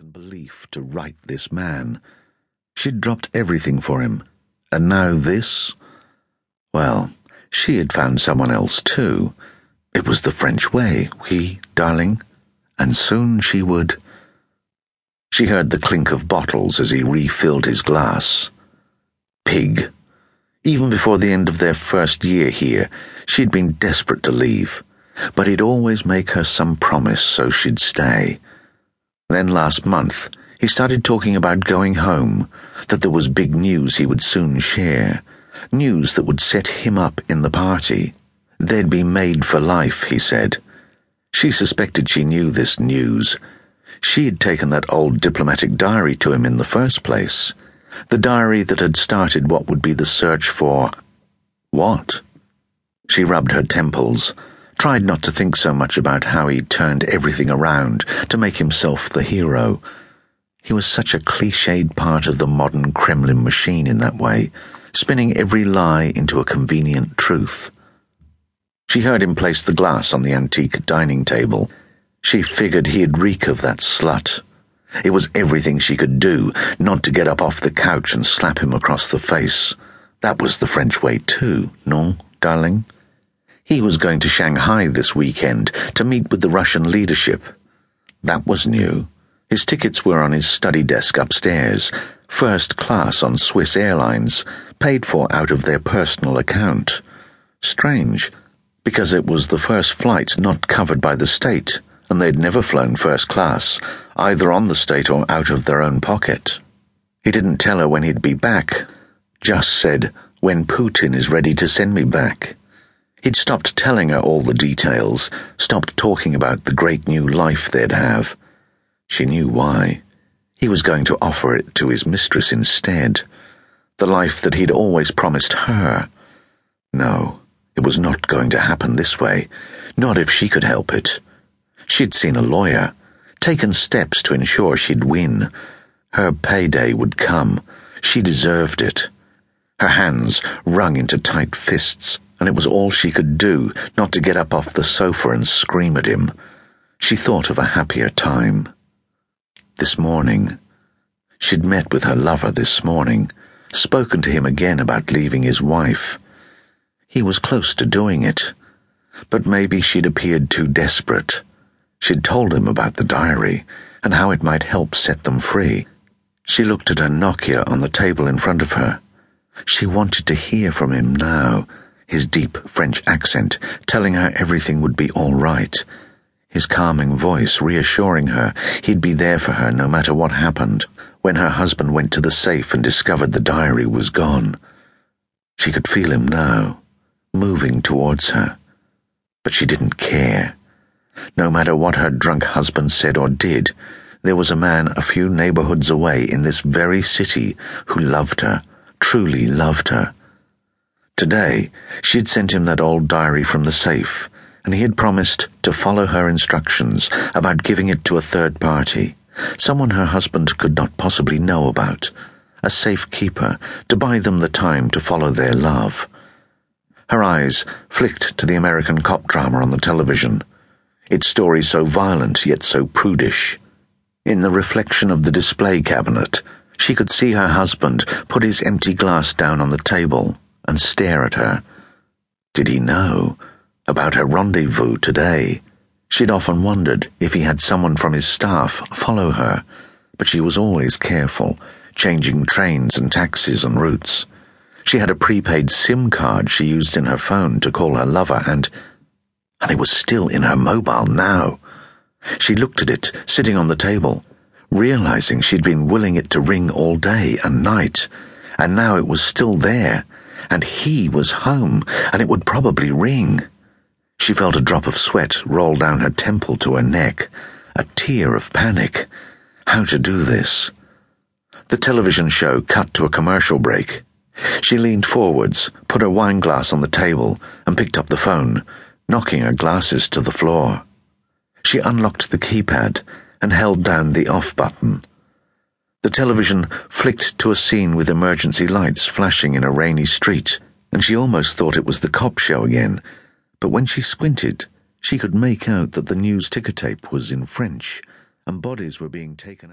and belief to right this man. She'd dropped everything for him, and now this? Well, she had found someone else too. It was the French way, oui, darling, and soon she would. She heard the clink of bottles as he refilled his glass. Pig. Even before the end of their first year here, she'd been desperate to leave, but he'd always make her some promise so she'd stay. Then last month, he started talking about going home, that there was big news he would soon share, news that would set him up in the party. They'd be made for life, he said. She suspected she knew this news. She had taken that old diplomatic diary to him in the first place, the diary that had started what would be the search for. What? She rubbed her temples tried not to think so much about how he'd turned everything around to make himself the hero. He was such a cliched part of the modern Kremlin machine in that way, spinning every lie into a convenient truth. She heard him place the glass on the antique dining table. She figured he'd reek of that slut. It was everything she could do not to get up off the couch and slap him across the face. That was the French way, too, non, darling? He was going to Shanghai this weekend to meet with the Russian leadership. That was new. His tickets were on his study desk upstairs, first class on Swiss Airlines, paid for out of their personal account. Strange, because it was the first flight not covered by the state, and they'd never flown first class, either on the state or out of their own pocket. He didn't tell her when he'd be back, just said, when Putin is ready to send me back. He'd stopped telling her all the details, stopped talking about the great new life they'd have. She knew why. He was going to offer it to his mistress instead. The life that he'd always promised her. No, it was not going to happen this way. Not if she could help it. She'd seen a lawyer, taken steps to ensure she'd win. Her payday would come. She deserved it. Her hands wrung into tight fists and it was all she could do not to get up off the sofa and scream at him. She thought of a happier time. This morning. She'd met with her lover this morning, spoken to him again about leaving his wife. He was close to doing it, but maybe she'd appeared too desperate. She'd told him about the diary and how it might help set them free. She looked at her Nokia on the table in front of her. She wanted to hear from him now his deep French accent telling her everything would be all right, his calming voice reassuring her he'd be there for her no matter what happened when her husband went to the safe and discovered the diary was gone. She could feel him now, moving towards her, but she didn't care. No matter what her drunk husband said or did, there was a man a few neighborhoods away in this very city who loved her, truly loved her. Today, she'd sent him that old diary from the safe, and he had promised to follow her instructions about giving it to a third party, someone her husband could not possibly know about, a safe keeper to buy them the time to follow their love. Her eyes flicked to the American cop drama on the television, its story so violent yet so prudish. In the reflection of the display cabinet, she could see her husband put his empty glass down on the table and stare at her. Did he know about her rendezvous today? She'd often wondered if he had someone from his staff follow her, but she was always careful, changing trains and taxis and routes. She had a prepaid SIM card she used in her phone to call her lover, and. and it was still in her mobile now. She looked at it, sitting on the table, realizing she'd been willing it to ring all day and night, and now it was still there and he was home, and it would probably ring. She felt a drop of sweat roll down her temple to her neck, a tear of panic. How to do this? The television show cut to a commercial break. She leaned forwards, put her wine glass on the table, and picked up the phone, knocking her glasses to the floor. She unlocked the keypad and held down the off button. The television flicked to a scene with emergency lights flashing in a rainy street, and she almost thought it was the cop show again. But when she squinted, she could make out that the news ticker tape was in French, and bodies were being taken out.